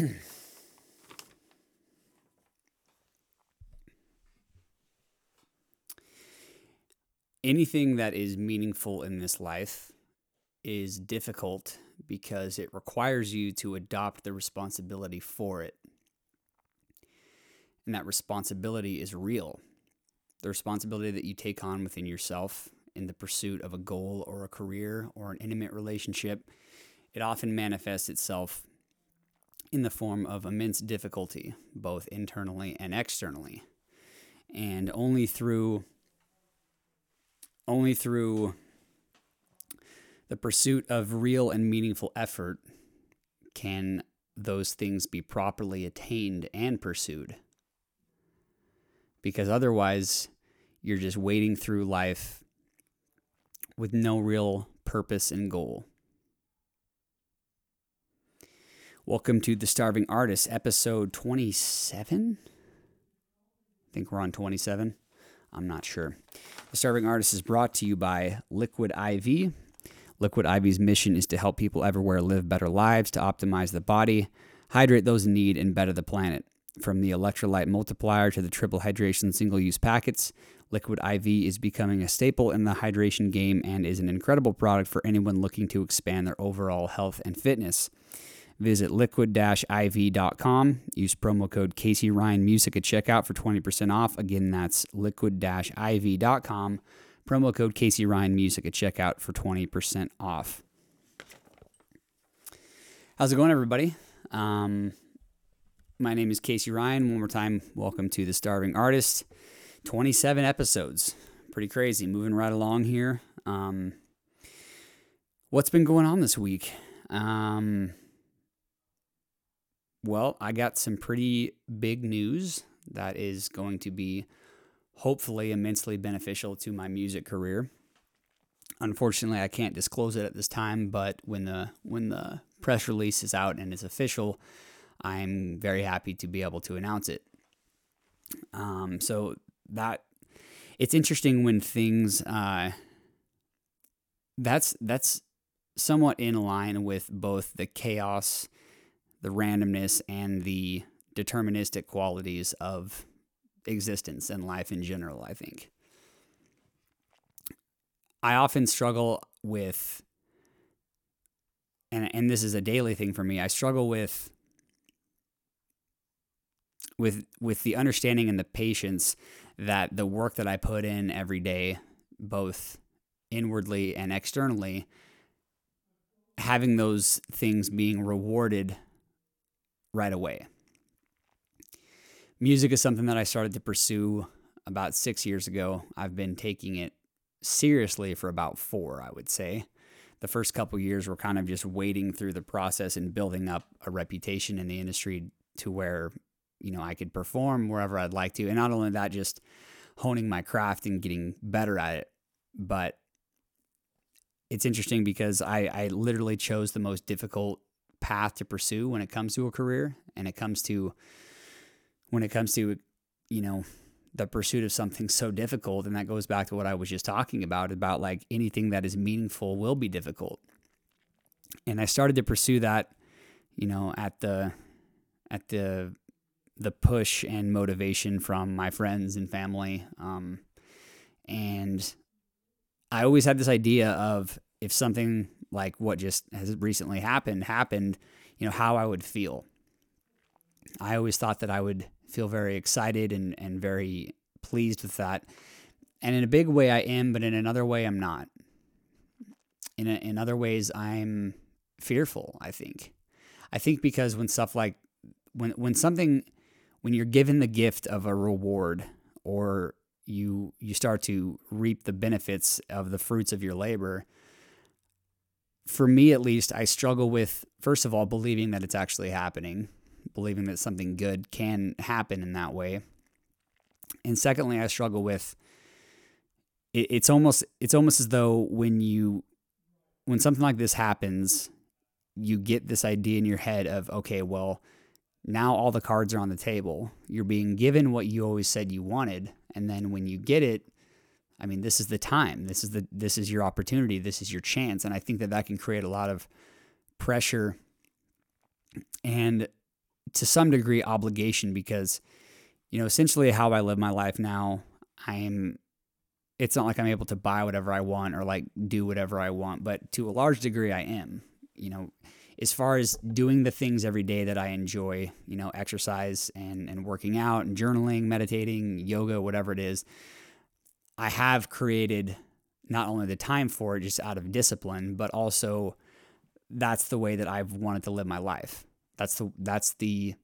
anything that is meaningful in this life is difficult because it requires you to adopt the responsibility for it. And that responsibility is real. The responsibility that you take on within yourself in the pursuit of a goal or a career or an intimate relationship, it often manifests itself in the form of immense difficulty, both internally and externally. And only through only through the pursuit of real and meaningful effort can those things be properly attained and pursued. Because otherwise, you're just wading through life with no real purpose and goal. Welcome to The Starving Artist, episode 27. I think we're on 27. I'm not sure. The Starving Artist is brought to you by Liquid IV. Liquid IV's mission is to help people everywhere live better lives, to optimize the body, hydrate those in need, and better the planet. From the electrolyte multiplier to the triple hydration single use packets, Liquid IV is becoming a staple in the hydration game and is an incredible product for anyone looking to expand their overall health and fitness. Visit liquid-iv.com. Use promo code Casey Ryan Music at checkout for 20% off. Again, that's liquid-iv.com. Promo code Casey Ryan Music at checkout for 20% off. How's it going, everybody? Um, my name is Casey Ryan. One more time, welcome to The Starving Artist. 27 episodes. Pretty crazy. Moving right along here. Um, what's been going on this week? Um, well, I got some pretty big news that is going to be hopefully immensely beneficial to my music career. Unfortunately, I can't disclose it at this time, but when the when the press release is out and it's official, I'm very happy to be able to announce it. Um, so that it's interesting when things uh, that's that's somewhat in line with both the chaos the randomness and the deterministic qualities of existence and life in general, I think. I often struggle with and and this is a daily thing for me. I struggle with with with the understanding and the patience that the work that I put in every day, both inwardly and externally, having those things being rewarded right away. Music is something that I started to pursue about six years ago. I've been taking it seriously for about four, I would say. The first couple years were kind of just wading through the process and building up a reputation in the industry to where, you know, I could perform wherever I'd like to. And not only that, just honing my craft and getting better at it. But it's interesting because I, I literally chose the most difficult path to pursue when it comes to a career and it comes to when it comes to you know the pursuit of something so difficult and that goes back to what I was just talking about about like anything that is meaningful will be difficult. And I started to pursue that you know at the at the the push and motivation from my friends and family um, and I always had this idea of if something like what just has recently happened happened, you know, how I would feel. I always thought that I would feel very excited and, and very pleased with that. And in a big way, I am, but in another way, I'm not. In, a, in other ways, I'm fearful, I think. I think because when stuff like, when, when something, when you're given the gift of a reward or you, you start to reap the benefits of the fruits of your labor, for me at least, I struggle with, first of all, believing that it's actually happening, believing that something good can happen in that way. And secondly, I struggle with it, it's almost it's almost as though when you when something like this happens, you get this idea in your head of okay, well, now all the cards are on the table. You're being given what you always said you wanted, and then when you get it, I mean, this is the time. This is the this is your opportunity. This is your chance, and I think that that can create a lot of pressure and to some degree obligation because you know essentially how I live my life now I'm it's not like I'm able to buy whatever I want or like do whatever I want but to a large degree I am you know as far as doing the things every day that I enjoy you know exercise and and working out and journaling meditating yoga whatever it is I have created not only the time for it just out of discipline but also that's the way that I've wanted to live my life that's the that's the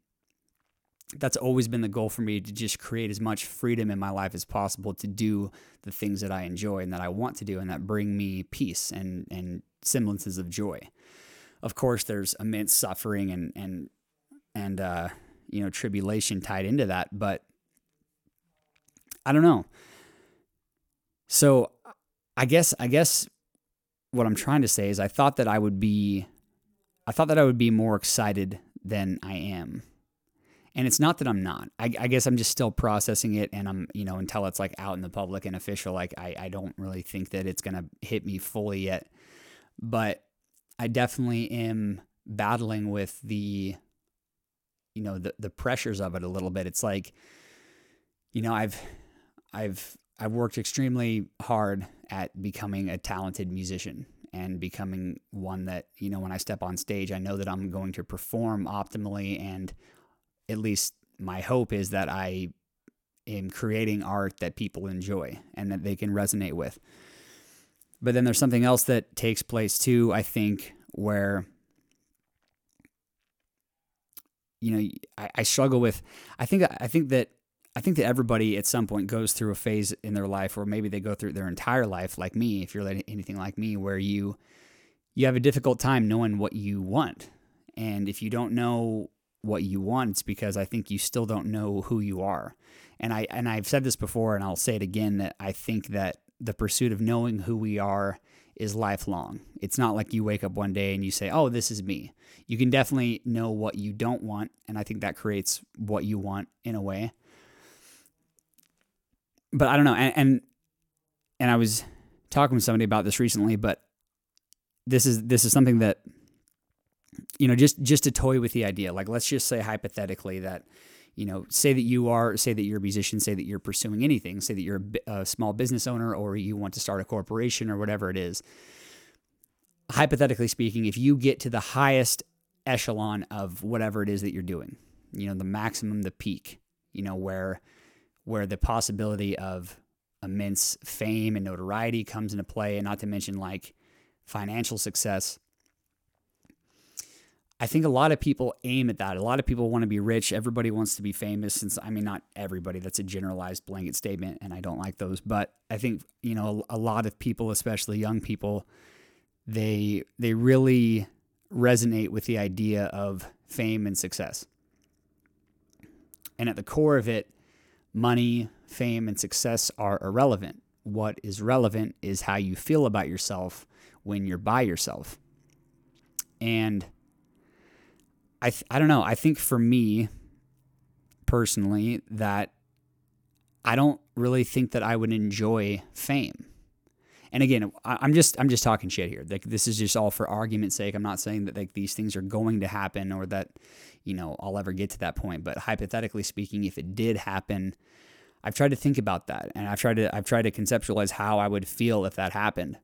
that's always been the goal for me to just create as much freedom in my life as possible to do the things that I enjoy and that I want to do and that bring me peace and and semblances of joy. Of course, there's immense suffering and and and uh, you know tribulation tied into that, but I don't know. So I guess I guess what I'm trying to say is I thought that I would be I thought that I would be more excited than I am. And it's not that I'm not. I, I, guess I'm just still processing it, and I'm, you know, until it's like out in the public and official, like I, I don't really think that it's gonna hit me fully yet. But I definitely am battling with the, you know, the the pressures of it a little bit. It's like, you know, I've, I've, I've worked extremely hard at becoming a talented musician and becoming one that, you know, when I step on stage, I know that I'm going to perform optimally. And at least my hope is that I am creating art that people enjoy and that they can resonate with. But then there's something else that takes place too, I think, where you know I, I struggle with I think I think that I think that everybody at some point goes through a phase in their life, or maybe they go through their entire life, like me, if you're anything like me, where you you have a difficult time knowing what you want, and if you don't know what you want, it's because I think you still don't know who you are. And I and I've said this before, and I'll say it again that I think that the pursuit of knowing who we are is lifelong. It's not like you wake up one day and you say, "Oh, this is me." You can definitely know what you don't want, and I think that creates what you want in a way but I don't know. And, and and I was talking with somebody about this recently, but this is this is something that you know just just to toy with the idea. Like let's just say hypothetically that you know say that you are say that you're a musician, say that you're pursuing anything, say that you're a, a small business owner or you want to start a corporation or whatever it is. Hypothetically speaking, if you get to the highest echelon of whatever it is that you're doing, you know, the maximum, the peak, you know, where where the possibility of immense fame and notoriety comes into play, and not to mention like financial success. I think a lot of people aim at that. A lot of people want to be rich. Everybody wants to be famous. Since I mean, not everybody. That's a generalized blanket statement, and I don't like those. But I think you know a lot of people, especially young people, they they really resonate with the idea of fame and success. And at the core of it, money, fame, and success are irrelevant. What is relevant is how you feel about yourself when you're by yourself. And I, th- I don't know. I think for me personally, that I don't really think that I would enjoy fame. And again, I'm just I'm just talking shit here. Like this is just all for argument's sake. I'm not saying that like these things are going to happen or that you know I'll ever get to that point. But hypothetically speaking, if it did happen, I've tried to think about that, and I've tried to I've tried to conceptualize how I would feel if that happened.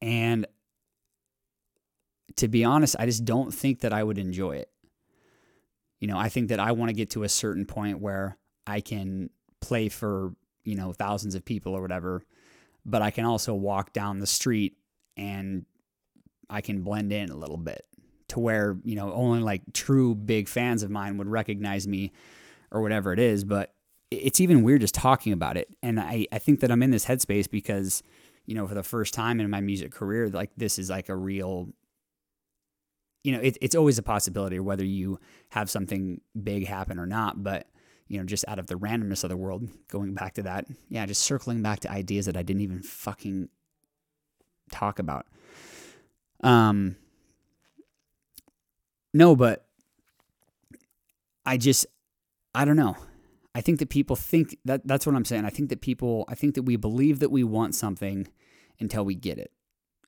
And to be honest, I just don't think that I would enjoy it. You know, I think that I want to get to a certain point where I can play for, you know, thousands of people or whatever, but I can also walk down the street and I can blend in a little bit to where, you know, only like true big fans of mine would recognize me or whatever it is. But it's even weird just talking about it. And I, I think that I'm in this headspace because, you know, for the first time in my music career, like this is like a real, you know, it, it's always a possibility whether you have something big happen or not. But, you know, just out of the randomness of the world, going back to that, yeah, just circling back to ideas that I didn't even fucking talk about. Um, no, but I just, I don't know. I think that people think that that's what I'm saying. I think that people, I think that we believe that we want something until we get it.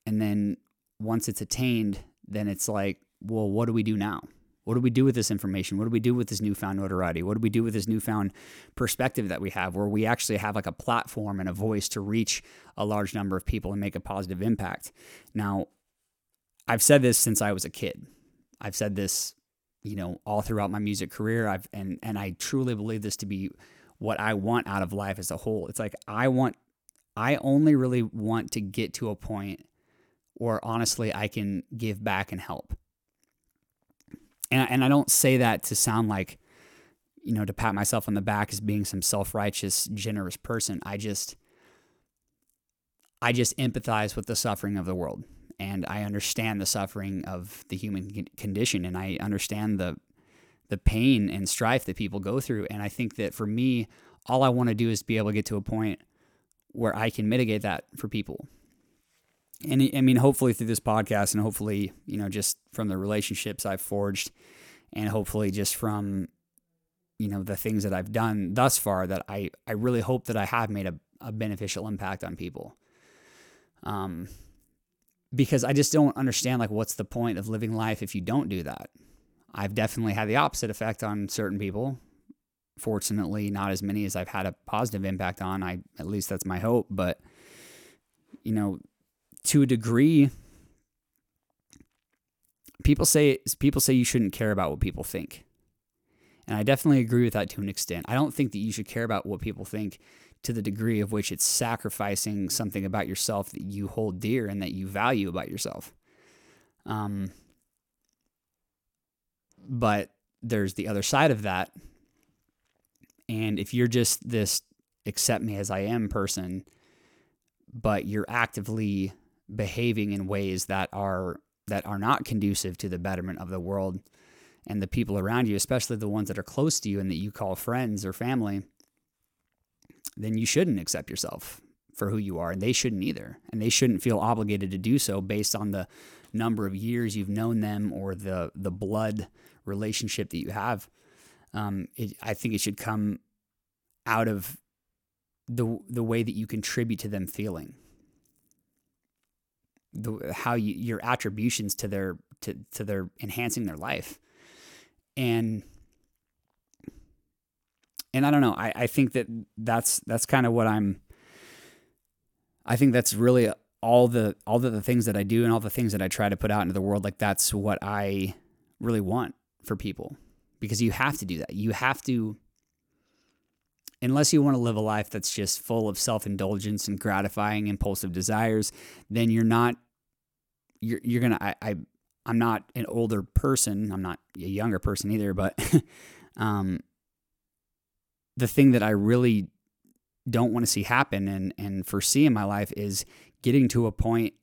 And then once it's attained, then it's like, well, what do we do now? What do we do with this information? What do we do with this newfound notoriety? What do we do with this newfound perspective that we have where we actually have like a platform and a voice to reach a large number of people and make a positive impact? Now, I've said this since I was a kid. I've said this, you know, all throughout my music career. I've and and I truly believe this to be what I want out of life as a whole. It's like I want I only really want to get to a point where honestly I can give back and help. And, and I don't say that to sound like, you know, to pat myself on the back as being some self righteous, generous person. I just, I just empathize with the suffering of the world. And I understand the suffering of the human condition. And I understand the, the pain and strife that people go through. And I think that for me, all I want to do is be able to get to a point where I can mitigate that for people and I mean, hopefully through this podcast, and hopefully, you know, just from the relationships I've forged, and hopefully just from, you know, the things that I've done thus far, that I I really hope that I have made a, a beneficial impact on people. Um, because I just don't understand like what's the point of living life if you don't do that. I've definitely had the opposite effect on certain people. Fortunately, not as many as I've had a positive impact on. I at least that's my hope, but you know, to a degree, people say people say you shouldn't care about what people think. And I definitely agree with that to an extent. I don't think that you should care about what people think to the degree of which it's sacrificing something about yourself that you hold dear and that you value about yourself. Um, but there's the other side of that. And if you're just this accept me as I am person, but you're actively behaving in ways that are that are not conducive to the betterment of the world and the people around you, especially the ones that are close to you and that you call friends or family, then you shouldn't accept yourself for who you are. And they shouldn't either. And they shouldn't feel obligated to do so based on the number of years you've known them or the, the blood relationship that you have. Um, it, I think it should come out of the, the way that you contribute to them feeling the how you, your attributions to their to to their enhancing their life. And and I don't know I, I think that that's that's kind of what I'm I think that's really all the all the, the things that I do and all the things that I try to put out into the world like that's what I really want for people. Because you have to do that. You have to unless you want to live a life that's just full of self-indulgence and gratifying impulsive desires then you're not you're you're gonna I, I I'm not an older person I'm not a younger person either but um the thing that I really don't want to see happen and and foresee in my life is getting to a point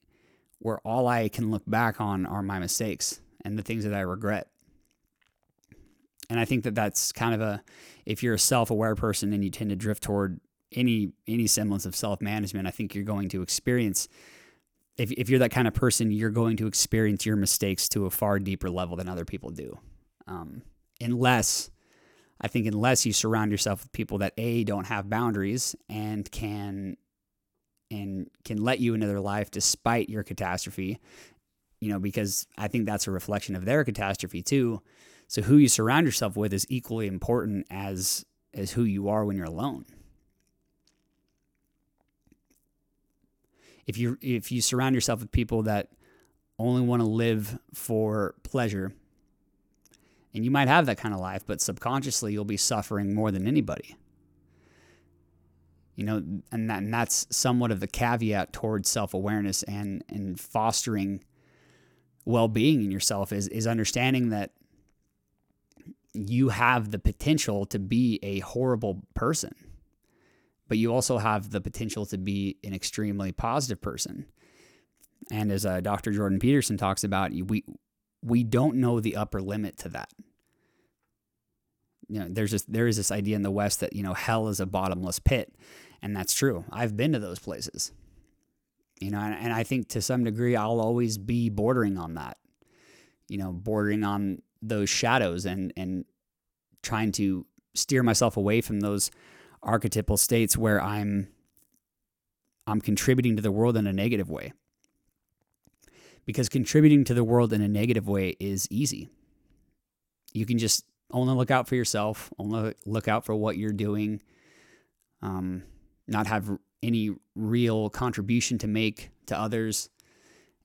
where all I can look back on are my mistakes and the things that I regret. And I think that that's kind of a if you're a self-aware person and you tend to drift toward any any semblance of self-management, I think you're going to experience if if you're that kind of person, you're going to experience your mistakes to a far deeper level than other people do. Um, unless I think unless you surround yourself with people that a don't have boundaries and can and can let you into their life despite your catastrophe, you know, because I think that's a reflection of their catastrophe too. So who you surround yourself with is equally important as as who you are when you're alone. If you if you surround yourself with people that only want to live for pleasure, and you might have that kind of life, but subconsciously you'll be suffering more than anybody. You know, and, that, and that's somewhat of the caveat towards self awareness and and fostering well being in yourself is is understanding that you have the potential to be a horrible person, but you also have the potential to be an extremely positive person. And as uh, Dr. Jordan Peterson talks about, we we don't know the upper limit to that. You know, there's just there is this idea in the West that you know hell is a bottomless pit, and that's true. I've been to those places. You know, and, and I think to some degree I'll always be bordering on that. You know, bordering on those shadows and and trying to steer myself away from those archetypal states where I'm I'm contributing to the world in a negative way. Because contributing to the world in a negative way is easy. you can just only look out for yourself, only look out for what you're doing, um, not have any real contribution to make to others,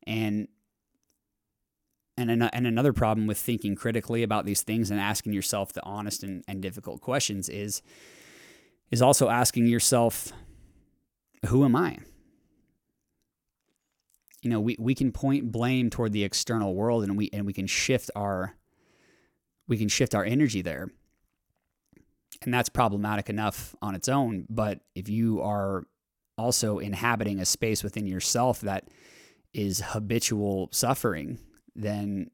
and and an, and another problem with thinking critically about these things and asking yourself the honest and, and difficult questions is is also asking yourself, who am I? You know, we, we can point blame toward the external world and we and we can shift our we can shift our energy there. And that's problematic enough on its own. But if you are also inhabiting a space within yourself that is habitual suffering, then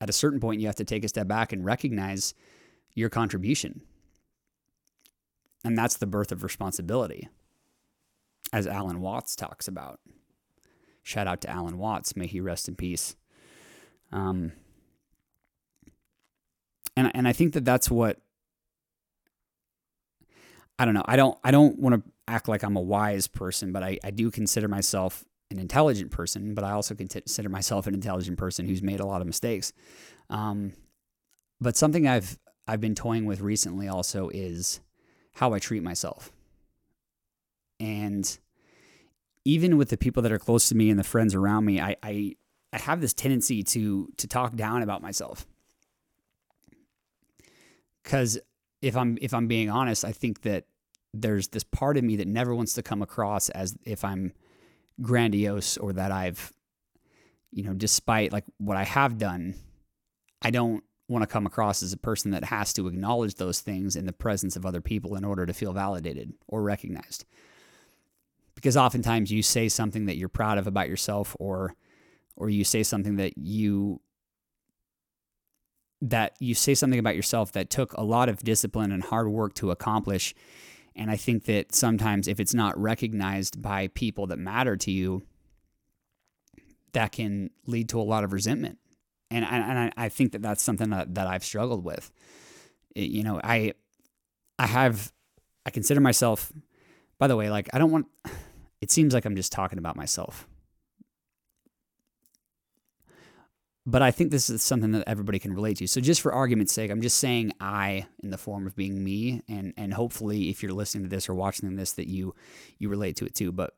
at a certain point, you have to take a step back and recognize your contribution. And that's the birth of responsibility, as Alan Watts talks about. Shout out to Alan Watts. May he rest in peace. Um, and, and I think that that's what I don't know. I don't I don't want to act like I'm a wise person, but I, I do consider myself an intelligent person, but I also consider myself an intelligent person who's made a lot of mistakes. Um, but something I've I've been toying with recently also is how I treat myself. And even with the people that are close to me and the friends around me, I, I, I have this tendency to to talk down about myself. Cause if I'm if I'm being honest, I think that there's this part of me that never wants to come across as if I'm grandiose or that I've, you know, despite like what I have done, I don't want to come across as a person that has to acknowledge those things in the presence of other people in order to feel validated or recognized. Because oftentimes you say something that you're proud of about yourself or or you say something that you that you say something about yourself that took a lot of discipline and hard work to accomplish and I think that sometimes if it's not recognized by people that matter to you, that can lead to a lot of resentment. And, I, and I think that that's something that, that I've struggled with. It, you know, I, I have, I consider myself, by the way, like I don't want, it seems like I'm just talking about myself but I think this is something that everybody can relate to. So just for argument's sake, I'm just saying I in the form of being me and and hopefully if you're listening to this or watching this that you you relate to it too, but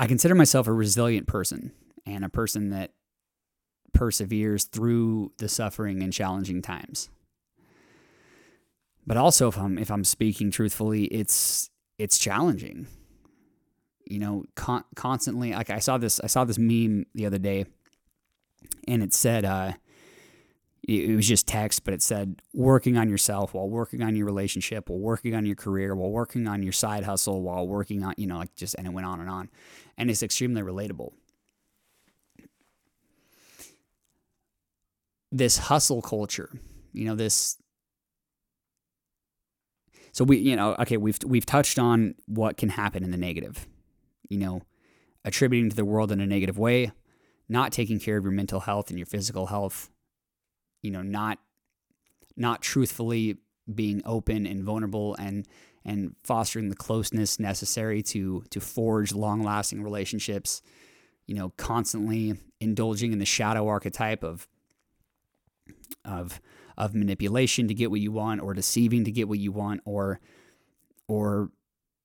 I consider myself a resilient person and a person that perseveres through the suffering and challenging times. But also if I'm if I'm speaking truthfully, it's it's challenging you know, con- constantly. Like I saw this, I saw this meme the other day, and it said, uh, it was just text, but it said working on yourself while working on your relationship, while working on your career, while working on your side hustle, while working on, you know, like just, and it went on and on. And it's extremely relatable. This hustle culture, you know, this. So we, you know, okay, we've we've touched on what can happen in the negative you know, attributing to the world in a negative way, not taking care of your mental health and your physical health, you know, not not truthfully being open and vulnerable and and fostering the closeness necessary to to forge long-lasting relationships, you know, constantly indulging in the shadow archetype of of of manipulation to get what you want or deceiving to get what you want or or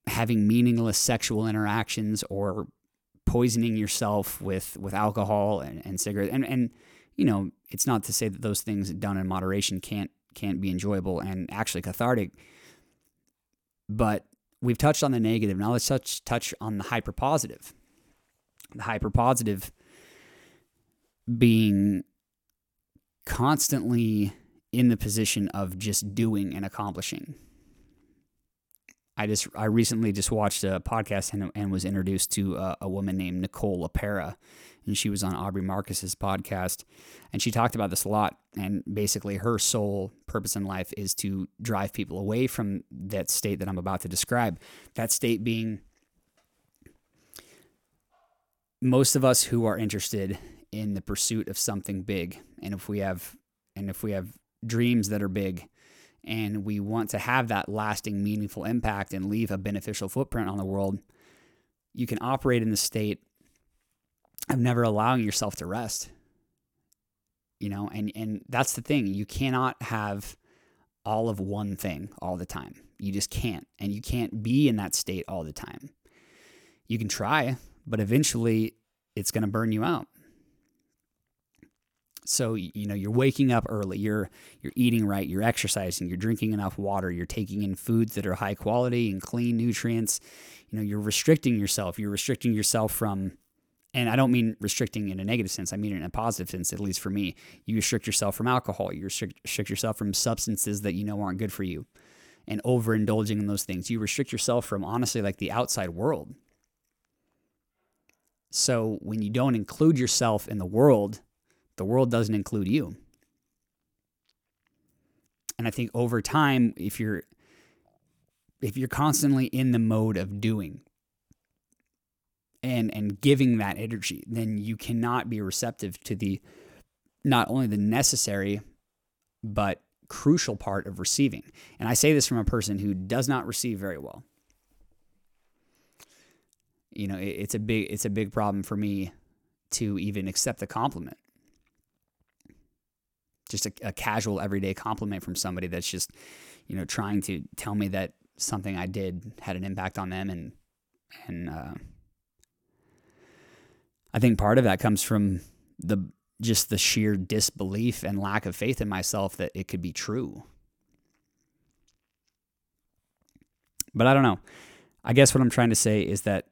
having meaningless sexual interactions or poisoning yourself with with alcohol and, and cigarettes. And and you know it's not to say that those things done in moderation can't can't be enjoyable and actually cathartic. But we've touched on the negative. Now let's touch touch on the hyper positive the hyper positive being constantly in the position of just doing and accomplishing I just I recently just watched a podcast and, and was introduced to a, a woman named Nicole LePera, and she was on Aubrey Marcus's podcast, and she talked about this a lot. And basically, her sole purpose in life is to drive people away from that state that I'm about to describe. That state being most of us who are interested in the pursuit of something big, and if we have and if we have dreams that are big and we want to have that lasting, meaningful impact and leave a beneficial footprint on the world, you can operate in the state of never allowing yourself to rest. You know, and and that's the thing. You cannot have all of one thing all the time. You just can't. And you can't be in that state all the time. You can try, but eventually it's going to burn you out. So, you know, you're waking up early, you're you're eating right, you're exercising, you're drinking enough water, you're taking in foods that are high quality and clean nutrients. You know, you're restricting yourself. You're restricting yourself from and I don't mean restricting in a negative sense. I mean in a positive sense, at least for me. You restrict yourself from alcohol. You restrict, restrict yourself from substances that you know aren't good for you and overindulging in those things. You restrict yourself from honestly like the outside world. So when you don't include yourself in the world, the world doesn't include you. And I think over time, if you're if you're constantly in the mode of doing and and giving that energy, then you cannot be receptive to the not only the necessary but crucial part of receiving. And I say this from a person who does not receive very well. You know, it's a big it's a big problem for me to even accept a compliment just a, a casual everyday compliment from somebody that's just you know trying to tell me that something I did had an impact on them and and uh, I think part of that comes from the just the sheer disbelief and lack of faith in myself that it could be true. But I don't know. I guess what I'm trying to say is that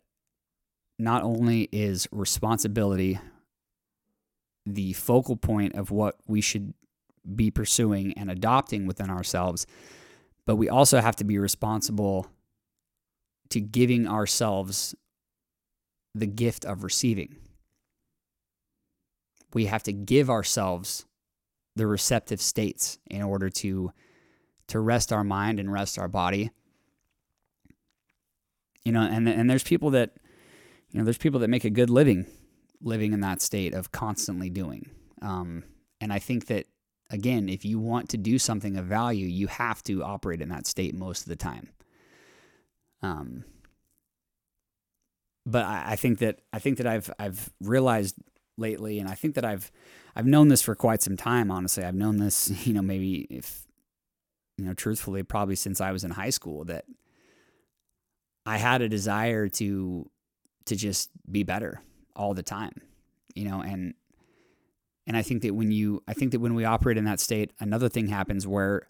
not only is responsibility the focal point of what we should be pursuing and adopting within ourselves. But we also have to be responsible to giving ourselves the gift of receiving. We have to give ourselves the receptive states in order to to rest our mind and rest our body. You know, and and there's people that you know, there's people that make a good living living in that state of constantly doing. Um, and I think that again, if you want to do something of value, you have to operate in that state most of the time. Um, but I, I think that I think that I've I've realized lately, and I think that I've I've known this for quite some time. Honestly, I've known this, you know, maybe if you know, truthfully, probably since I was in high school, that I had a desire to to just be better all the time, you know, and and I think that when you, I think that when we operate in that state, another thing happens where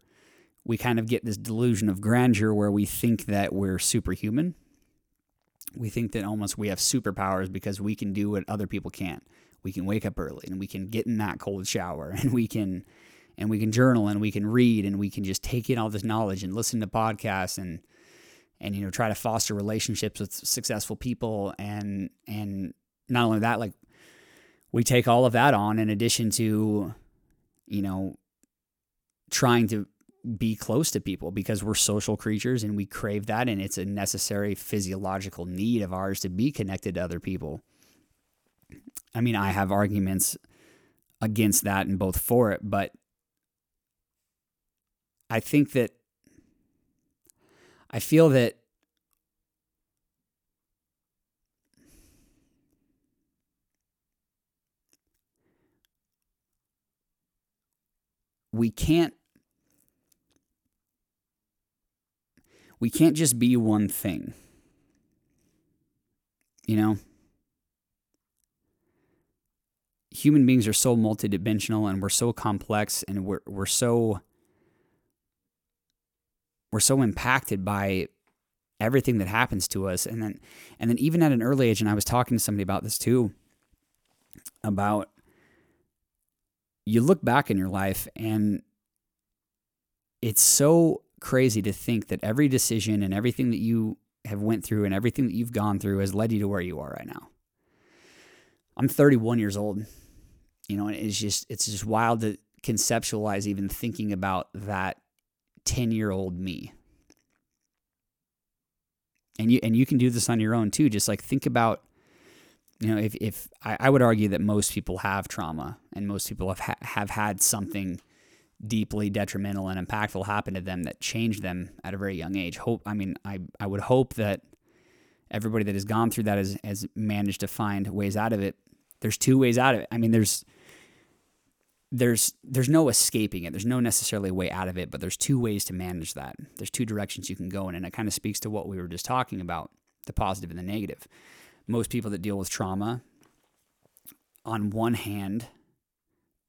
we kind of get this delusion of grandeur where we think that we're superhuman. We think that almost we have superpowers because we can do what other people can't. We can wake up early and we can get in that cold shower and we can and we can journal and we can read and we can just take in all this knowledge and listen to podcasts and and you know try to foster relationships with successful people and and not only that like we take all of that on in addition to, you know, trying to be close to people because we're social creatures and we crave that and it's a necessary physiological need of ours to be connected to other people. I mean, I have arguments against that and both for it, but I think that I feel that we can't we can't just be one thing. You know? Human beings are so multidimensional and we're so complex and we're we're so we're so impacted by everything that happens to us and then and then even at an early age and I was talking to somebody about this too about you look back in your life and it's so crazy to think that every decision and everything that you have went through and everything that you've gone through has led you to where you are right now. I'm 31 years old. You know, it's just it's just wild to conceptualize even thinking about that 10-year-old me. And you and you can do this on your own too. Just like think about you know, if, if I, I would argue that most people have trauma and most people have, ha- have had something deeply detrimental and impactful happen to them that changed them at a very young age. Hope, I mean, I, I would hope that everybody that has gone through that has, has managed to find ways out of it. There's two ways out of it. I mean, there's, there's there's no escaping it. There's no necessarily way out of it, but there's two ways to manage that. There's two directions you can go in, and it kind of speaks to what we were just talking about, the positive and the negative. Most people that deal with trauma, on one hand,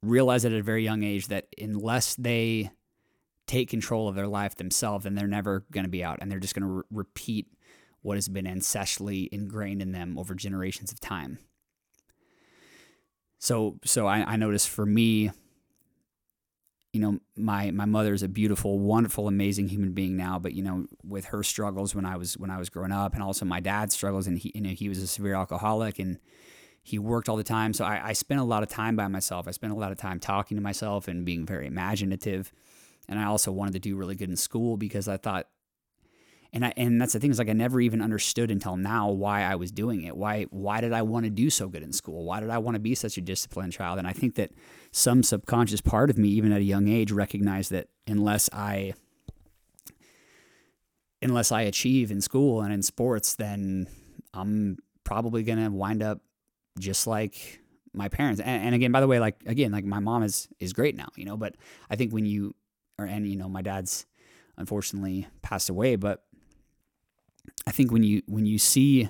realize at a very young age that unless they take control of their life themselves, then they're never going to be out, and they're just going to re- repeat what has been ancestrally ingrained in them over generations of time. So so I, I noticed for me, you know, my my mother is a beautiful, wonderful, amazing human being now. But you know, with her struggles when I was when I was growing up, and also my dad's struggles, and he you know he was a severe alcoholic and he worked all the time. So I, I spent a lot of time by myself. I spent a lot of time talking to myself and being very imaginative. And I also wanted to do really good in school because I thought and I, and that's the thing is like I never even understood until now why I was doing it. Why why did I want to do so good in school? Why did I want to be such a disciplined child? And I think that some subconscious part of me, even at a young age, recognized that unless I unless I achieve in school and in sports, then I'm probably gonna wind up just like my parents. And, and again, by the way, like again, like my mom is is great now, you know. But I think when you or and you know my dad's unfortunately passed away, but I think when you when you see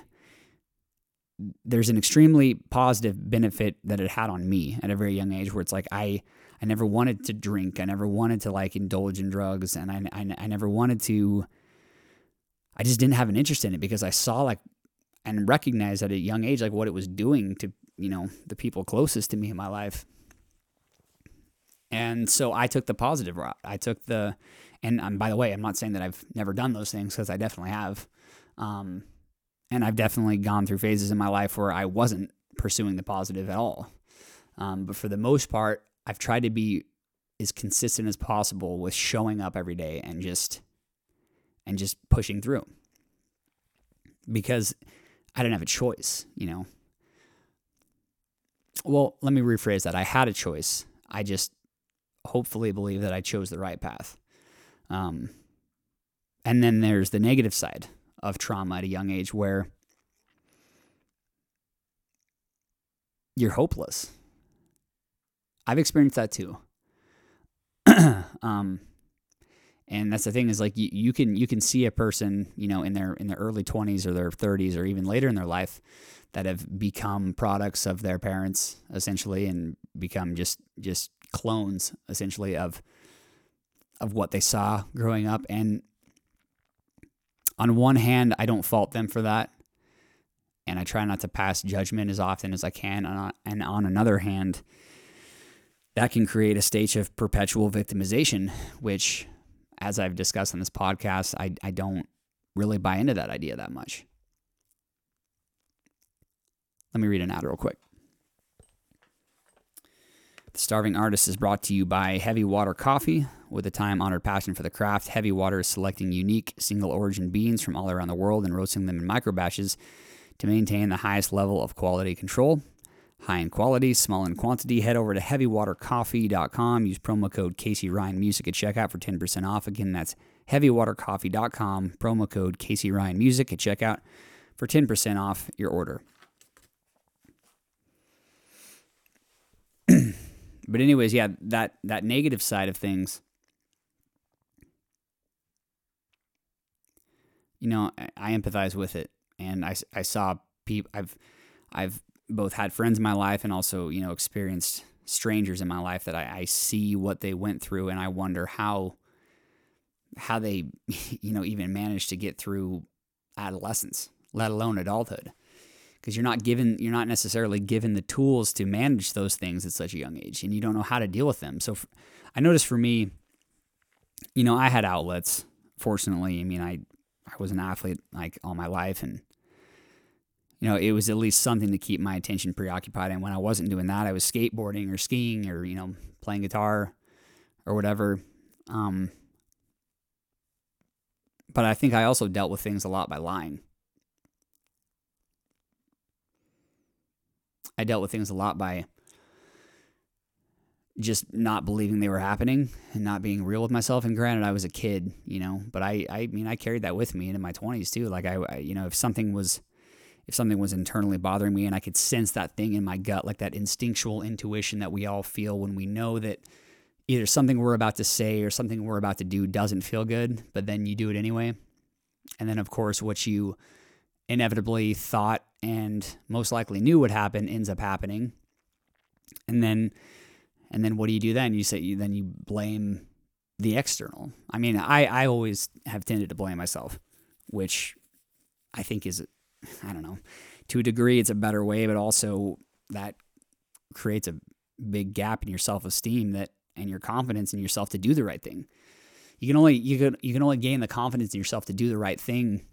there's an extremely positive benefit that it had on me at a very young age where it's like I I never wanted to drink. I never wanted to like indulge in drugs and I, I, I never wanted to I just didn't have an interest in it because I saw like and recognized at a young age like what it was doing to, you know, the people closest to me in my life. And so I took the positive route. I took the and um, by the way, I'm not saying that I've never done those things because I definitely have. Um, and I've definitely gone through phases in my life where I wasn't pursuing the positive at all. Um, but for the most part, I've tried to be as consistent as possible with showing up every day and just and just pushing through because I didn't have a choice, you know. Well, let me rephrase that. I had a choice. I just hopefully believe that I chose the right path. Um, and then there's the negative side of trauma at a young age where you're hopeless. I've experienced that too. um, and that's the thing is like you, you can you can see a person you know in their in their early 20s or their 30s or even later in their life that have become products of their parents essentially and become just just clones essentially of of what they saw growing up and on one hand, I don't fault them for that. And I try not to pass judgment as often as I can. And on another hand, that can create a state of perpetual victimization, which, as I've discussed on this podcast, I, I don't really buy into that idea that much. Let me read an ad real quick. The Starving Artist is brought to you by Heavy Water Coffee. With a time honored passion for the craft, Heavy Water is selecting unique single origin beans from all around the world and roasting them in micro batches to maintain the highest level of quality control. High in quality, small in quantity. Head over to heavywatercoffee.com. Use promo code Casey Ryan Music at checkout for 10% off. Again, that's heavywatercoffee.com. Promo code Casey Ryan Music at checkout for 10% off your order. but anyways, yeah, that that negative side of things you know, I, empathize with it, and I, I saw people. I've I've both had friends in my life and also you know experienced strangers in my life that I, I see what they went through, and I wonder how how they you know even managed to get through adolescence, let alone adulthood. Because you're not given, you're not necessarily given the tools to manage those things at such a young age, and you don't know how to deal with them. So, I noticed for me, you know, I had outlets. Fortunately, I mean, I I was an athlete like all my life and you know, it was at least something to keep my attention preoccupied. And when I wasn't doing that, I was skateboarding or skiing or, you know, playing guitar or whatever. Um, but I think I also dealt with things a lot by lying. I dealt with things a lot by just not believing they were happening and not being real with myself. And granted, I was a kid, you know, but I, I mean, I carried that with me into my twenties too. Like I, I, you know, if something was, if something was internally bothering me and I could sense that thing in my gut, like that instinctual intuition that we all feel when we know that either something we're about to say or something we're about to do doesn't feel good, but then you do it anyway. And then, of course, what you inevitably thought and most likely knew would happen ends up happening. And then, and then what do you do then? You say, you, then you blame the external. I mean, I, I always have tended to blame myself, which I think is I don't know, to a degree, it's a better way, but also that creates a big gap in your self esteem that and your confidence in yourself to do the right thing. You can only you can you can only gain the confidence in yourself to do the right thing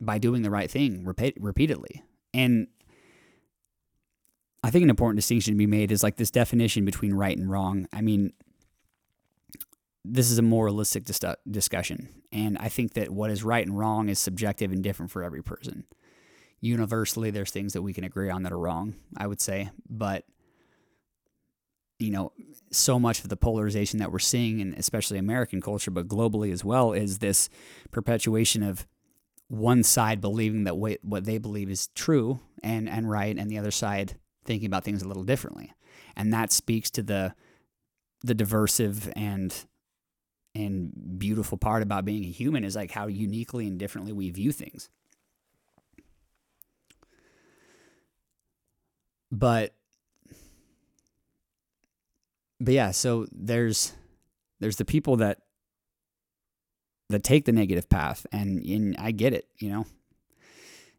by doing the right thing repeat, repeatedly. And I think an important distinction to be made is like this definition between right and wrong. I mean, this is a moralistic dis- discussion, and I think that what is right and wrong is subjective and different for every person universally there's things that we can agree on that are wrong, I would say. But you know, so much of the polarization that we're seeing, and especially American culture, but globally as well, is this perpetuation of one side believing that what they believe is true and and right, and the other side thinking about things a little differently, and that speaks to the the diversive and and beautiful part about being a human is like how uniquely and differently we view things. But but yeah, so there's there's the people that that take the negative path, and and I get it, you know,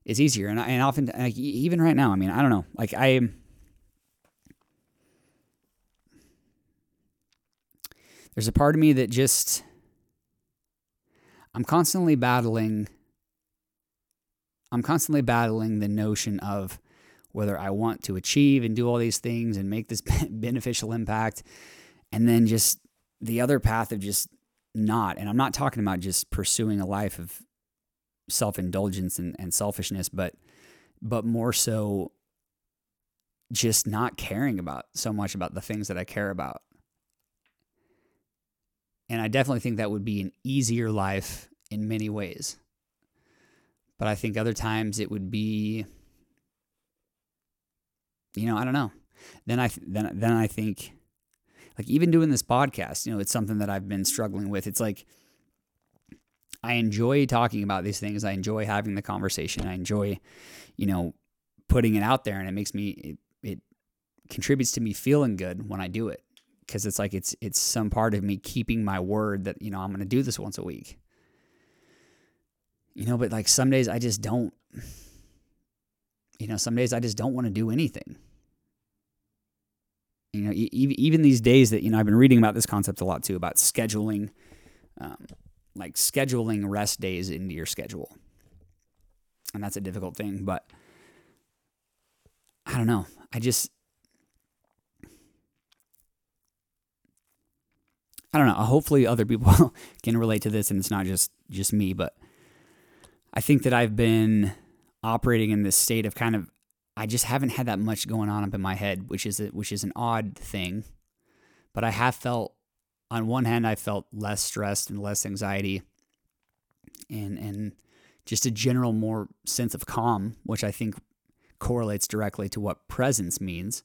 it's easier, and and often like, even right now, I mean, I don't know, like I am. There's a part of me that just I'm constantly battling I'm constantly battling the notion of whether I want to achieve and do all these things and make this beneficial impact. And then just the other path of just not. And I'm not talking about just pursuing a life of self indulgence and, and selfishness, but but more so just not caring about so much about the things that I care about. And I definitely think that would be an easier life in many ways. But I think other times it would be you know, I don't know. Then I then then I think like even doing this podcast, you know, it's something that I've been struggling with. It's like I enjoy talking about these things. I enjoy having the conversation. I enjoy, you know, putting it out there and it makes me it, it contributes to me feeling good when I do it because it's like it's it's some part of me keeping my word that, you know, I'm going to do this once a week. You know, but like some days I just don't you know, some days I just don't want to do anything. You know, even these days that, you know, I've been reading about this concept a lot too, about scheduling, um, like scheduling rest days into your schedule. And that's a difficult thing, but I don't know. I just, I don't know. Hopefully, other people can relate to this, and it's not just just me. But I think that I've been operating in this state of kind of I just haven't had that much going on up in my head, which is a, which is an odd thing. But I have felt on one hand I felt less stressed and less anxiety and and just a general more sense of calm, which I think correlates directly to what presence means.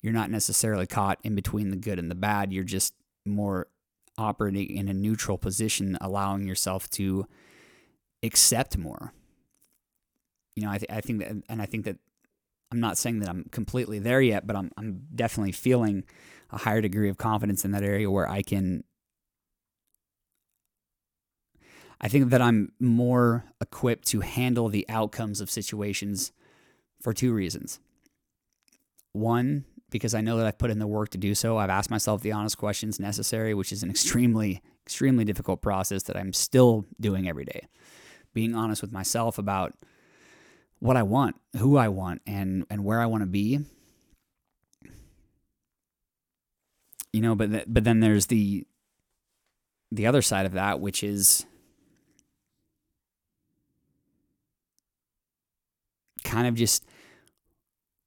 You're not necessarily caught in between the good and the bad. You're just more operating in a neutral position, allowing yourself to accept more you know, I, th- I think that, and I think that I'm not saying that I'm completely there yet, but I'm, I'm definitely feeling a higher degree of confidence in that area where I can. I think that I'm more equipped to handle the outcomes of situations for two reasons. One, because I know that I've put in the work to do so. I've asked myself the honest questions necessary, which is an extremely, extremely difficult process that I'm still doing every day. Being honest with myself about what I want, who I want, and and where I want to be. You know, but th- but then there's the the other side of that, which is kind of just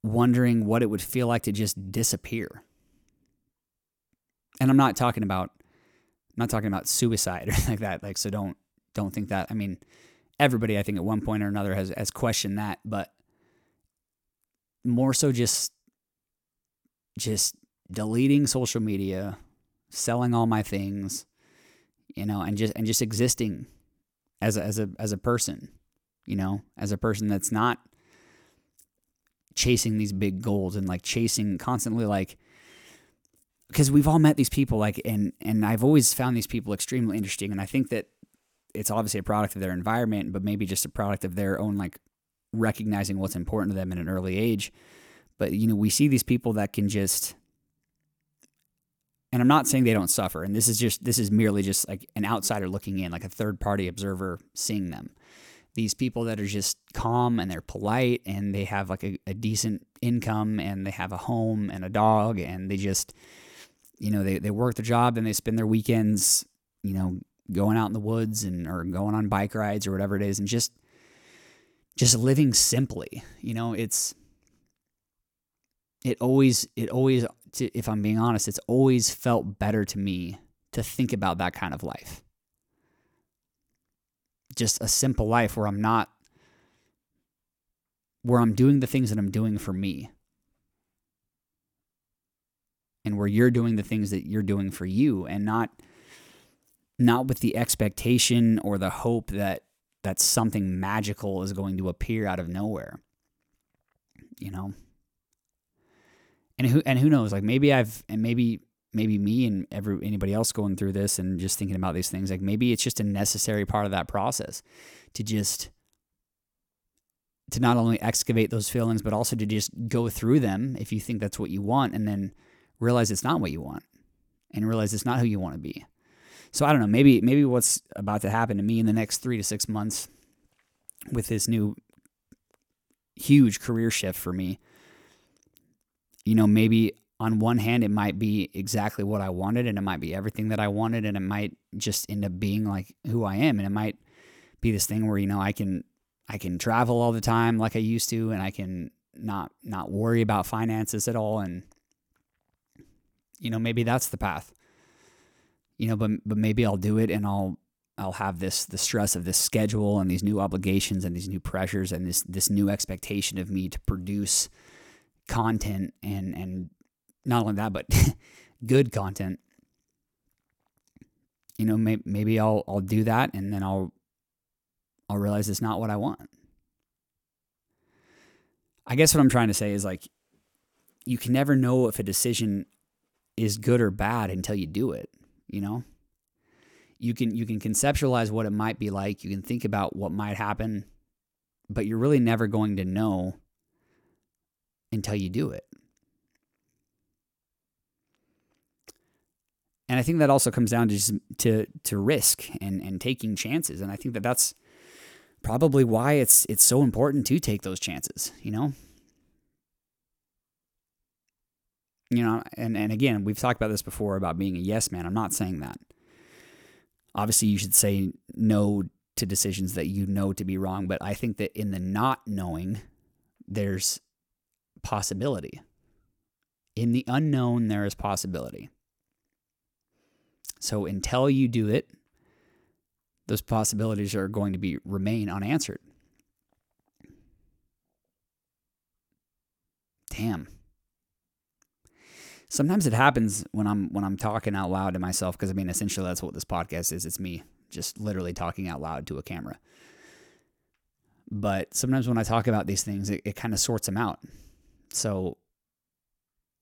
wondering what it would feel like to just disappear. And I'm not talking about I'm not talking about suicide or like that. Like so don't don't think that. I mean, everybody, I think, at one point or another has, has questioned that. But more so just just deleting social media, selling all my things, you know, and just and just existing as a, as a as a person, you know, as a person that's not chasing these big goals and like chasing constantly like because we've all met these people like and and I've always found these people extremely interesting and I think that it's obviously a product of their environment but maybe just a product of their own like recognizing what's important to them in an early age. But you know we see these people that can just and I'm not saying they don't suffer and this is just this is merely just like an outsider looking in like a third party observer seeing them. These people that are just calm and they're polite and they have like a, a decent income and they have a home and a dog and they just you know they, they work their job and they spend their weekends you know going out in the woods and or going on bike rides or whatever it is and just just living simply you know? It's it always it always if i'm being honest it's always felt better to me to think about that kind of life just a simple life where I'm not where I'm doing the things that I'm doing for me. And where you're doing the things that you're doing for you and not not with the expectation or the hope that that something magical is going to appear out of nowhere. You know? And who and who knows like maybe I've and maybe maybe me and every anybody else going through this and just thinking about these things like maybe it's just a necessary part of that process to just to not only excavate those feelings but also to just go through them if you think that's what you want and then realize it's not what you want and realize it's not who you want to be. So i don't know maybe maybe what's about to happen to me in the next 3 to 6 months with this new huge career shift for me you know maybe on one hand, it might be exactly what I wanted and it might be everything that I wanted and it might just end up being like who I am. And it might be this thing where, you know, I can I can travel all the time like I used to and I can not not worry about finances at all and you know, maybe that's the path. You know, but but maybe I'll do it and I'll I'll have this the stress of this schedule and these new obligations and these new pressures and this this new expectation of me to produce content and and not only that, but good content. You know, may, maybe I'll I'll do that, and then I'll I'll realize it's not what I want. I guess what I'm trying to say is like, you can never know if a decision is good or bad until you do it. You know, you can you can conceptualize what it might be like. You can think about what might happen, but you're really never going to know until you do it. and I think that also comes down to just to to risk and and taking chances, and I think that that's probably why it's it's so important to take those chances. You know, you know, and and again, we've talked about this before about being a yes man. I'm not saying that. Obviously, you should say no to decisions that you know to be wrong, but I think that in the not knowing, there's possibility. In the unknown, there is possibility. So until you do it, those possibilities are going to be remain unanswered. Damn. Sometimes it happens when I'm when I'm talking out loud to myself because I mean essentially that's what this podcast is. It's me just literally talking out loud to a camera. But sometimes when I talk about these things, it, it kind of sorts them out. So,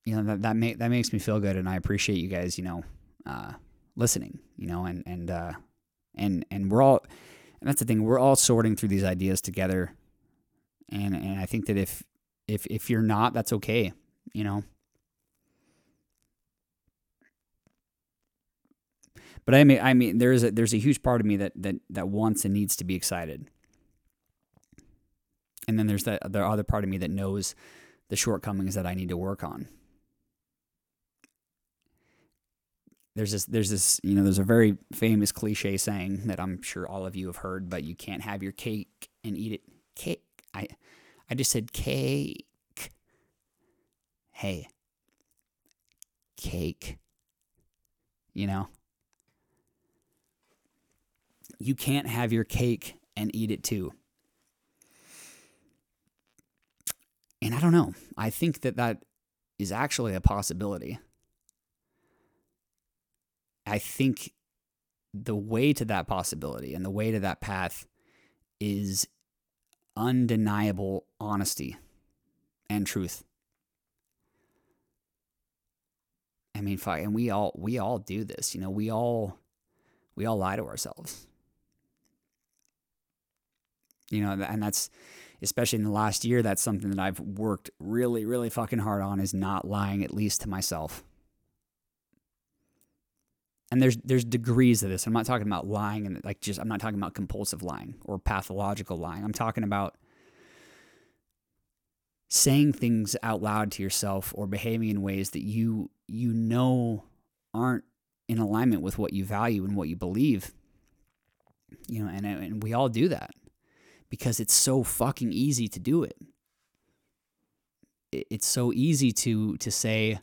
you know that that, make, that makes me feel good, and I appreciate you guys. You know, uh, listening, you know, and and uh, and and we're all, and that's the thing, we're all sorting through these ideas together, and and I think that if if if you're not, that's okay, you know. But I mean, I mean, there's a there's a huge part of me that that that wants and needs to be excited, and then there's that the other part of me that knows the shortcomings that I need to work on. there's this there's this you know there's a very famous cliche saying that I'm sure all of you have heard, but you can't have your cake and eat it. Cake. I I just said cake. Hey. Cake. You know. You can't have your cake and eat it too. And I don't know. I think that that is actually a possibility. I think the way to that possibility and the way to that path is undeniable honesty and truth. I mean, fuck, and we all we all do this. You know, we all we all lie to ourselves. You know, and that's especially in the last year. That's something that I've worked really, really fucking hard on is not lying at least to myself. And there's there's degrees of this. I'm not talking about lying and like just I'm not talking about compulsive lying or pathological lying. I'm talking about saying things out loud to yourself or behaving in ways that you you know aren't in alignment with what you value and what you believe. You know, and and we all do that because it's so fucking easy to do it. It's so easy to to say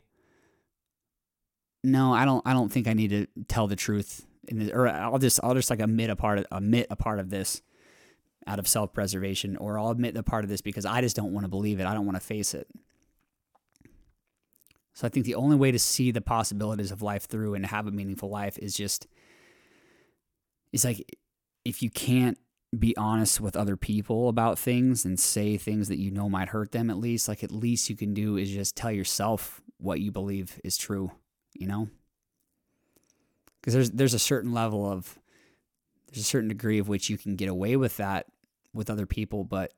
no, I don't I don't think I need to tell the truth in this, or I'll just I'll just like admit a part of admit a part of this out of self preservation, or I'll admit the part of this because I just don't want to believe it. I don't want to face it. So I think the only way to see the possibilities of life through and have a meaningful life is just, it's like if you can't be honest with other people about things and say things that you know might hurt them, at least, like at least you can do is just tell yourself what you believe is true, you know? Because there's there's a certain level of there's a certain degree of which you can get away with that with other people, but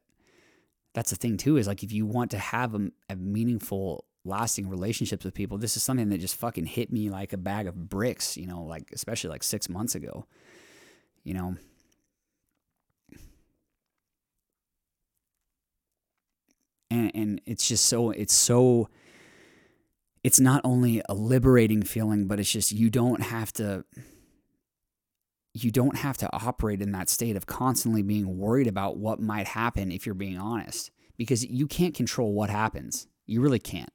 that's the thing too is like if you want to have a, a meaningful lasting relationships with people this is something that just fucking hit me like a bag of bricks you know like especially like six months ago you know and and it's just so it's so it's not only a liberating feeling but it's just you don't have to you don't have to operate in that state of constantly being worried about what might happen if you're being honest because you can't control what happens. You really can't.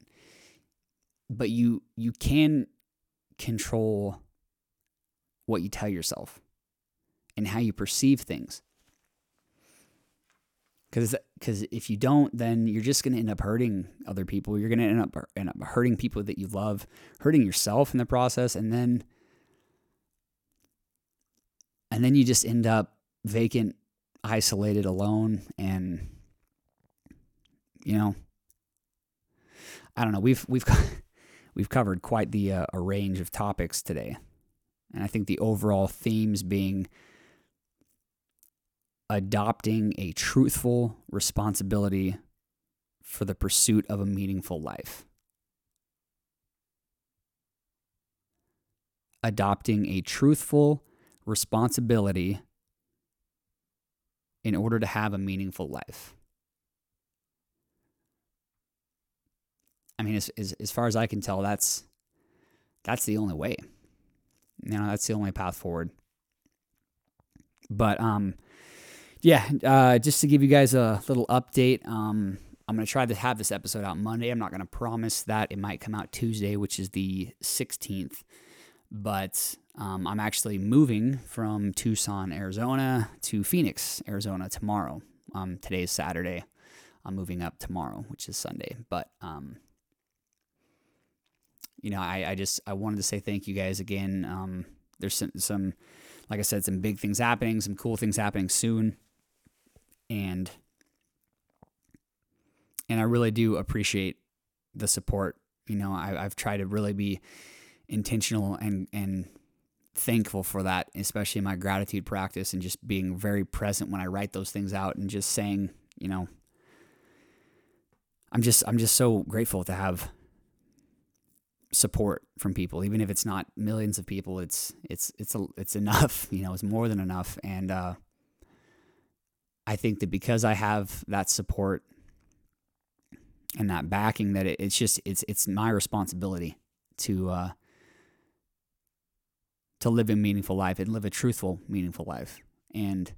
But you you can control what you tell yourself and how you perceive things. Cuz cuz if you don't then you're just going to end up hurting other people. You're going to end up end up hurting people that you love, hurting yourself in the process and then and then you just end up vacant, isolated, alone, and you know, I don't know. We've we've we've covered quite the uh, a range of topics today, and I think the overall themes being adopting a truthful responsibility for the pursuit of a meaningful life. Adopting a truthful responsibility in order to have a meaningful life. I mean, as, as, as far as I can tell, that's that's the only way. You know, that's the only path forward. But um, yeah, uh, just to give you guys a little update, um, I'm gonna try to have this episode out Monday. I'm not gonna promise that it might come out Tuesday, which is the 16th. But um, I'm actually moving from Tucson, Arizona to Phoenix, Arizona tomorrow. Um, today's Saturday. I'm moving up tomorrow, which is Sunday. But um, you know, I, I just I wanted to say thank you guys again. Um, there's some, some, like I said, some big things happening, some cool things happening soon, and and I really do appreciate the support. You know, I, I've tried to really be intentional and and thankful for that, especially in my gratitude practice and just being very present when I write those things out and just saying, you know, I'm just I'm just so grateful to have support from people even if it's not millions of people it's it's it's a, it's enough you know it's more than enough and uh, I think that because I have that support and that backing that it, it's just it's it's my responsibility to uh, to live a meaningful life and live a truthful, meaningful life. And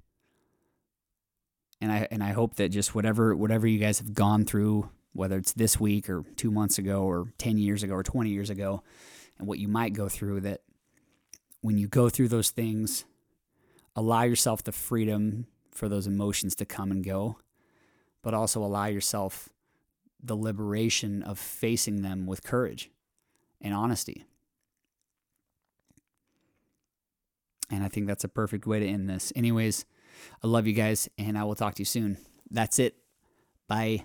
and I and I hope that just whatever whatever you guys have gone through, whether it's this week or two months ago or ten years ago or twenty years ago, and what you might go through, that when you go through those things, allow yourself the freedom for those emotions to come and go, but also allow yourself the liberation of facing them with courage and honesty. And I think that's a perfect way to end this. Anyways, I love you guys, and I will talk to you soon. That's it. Bye.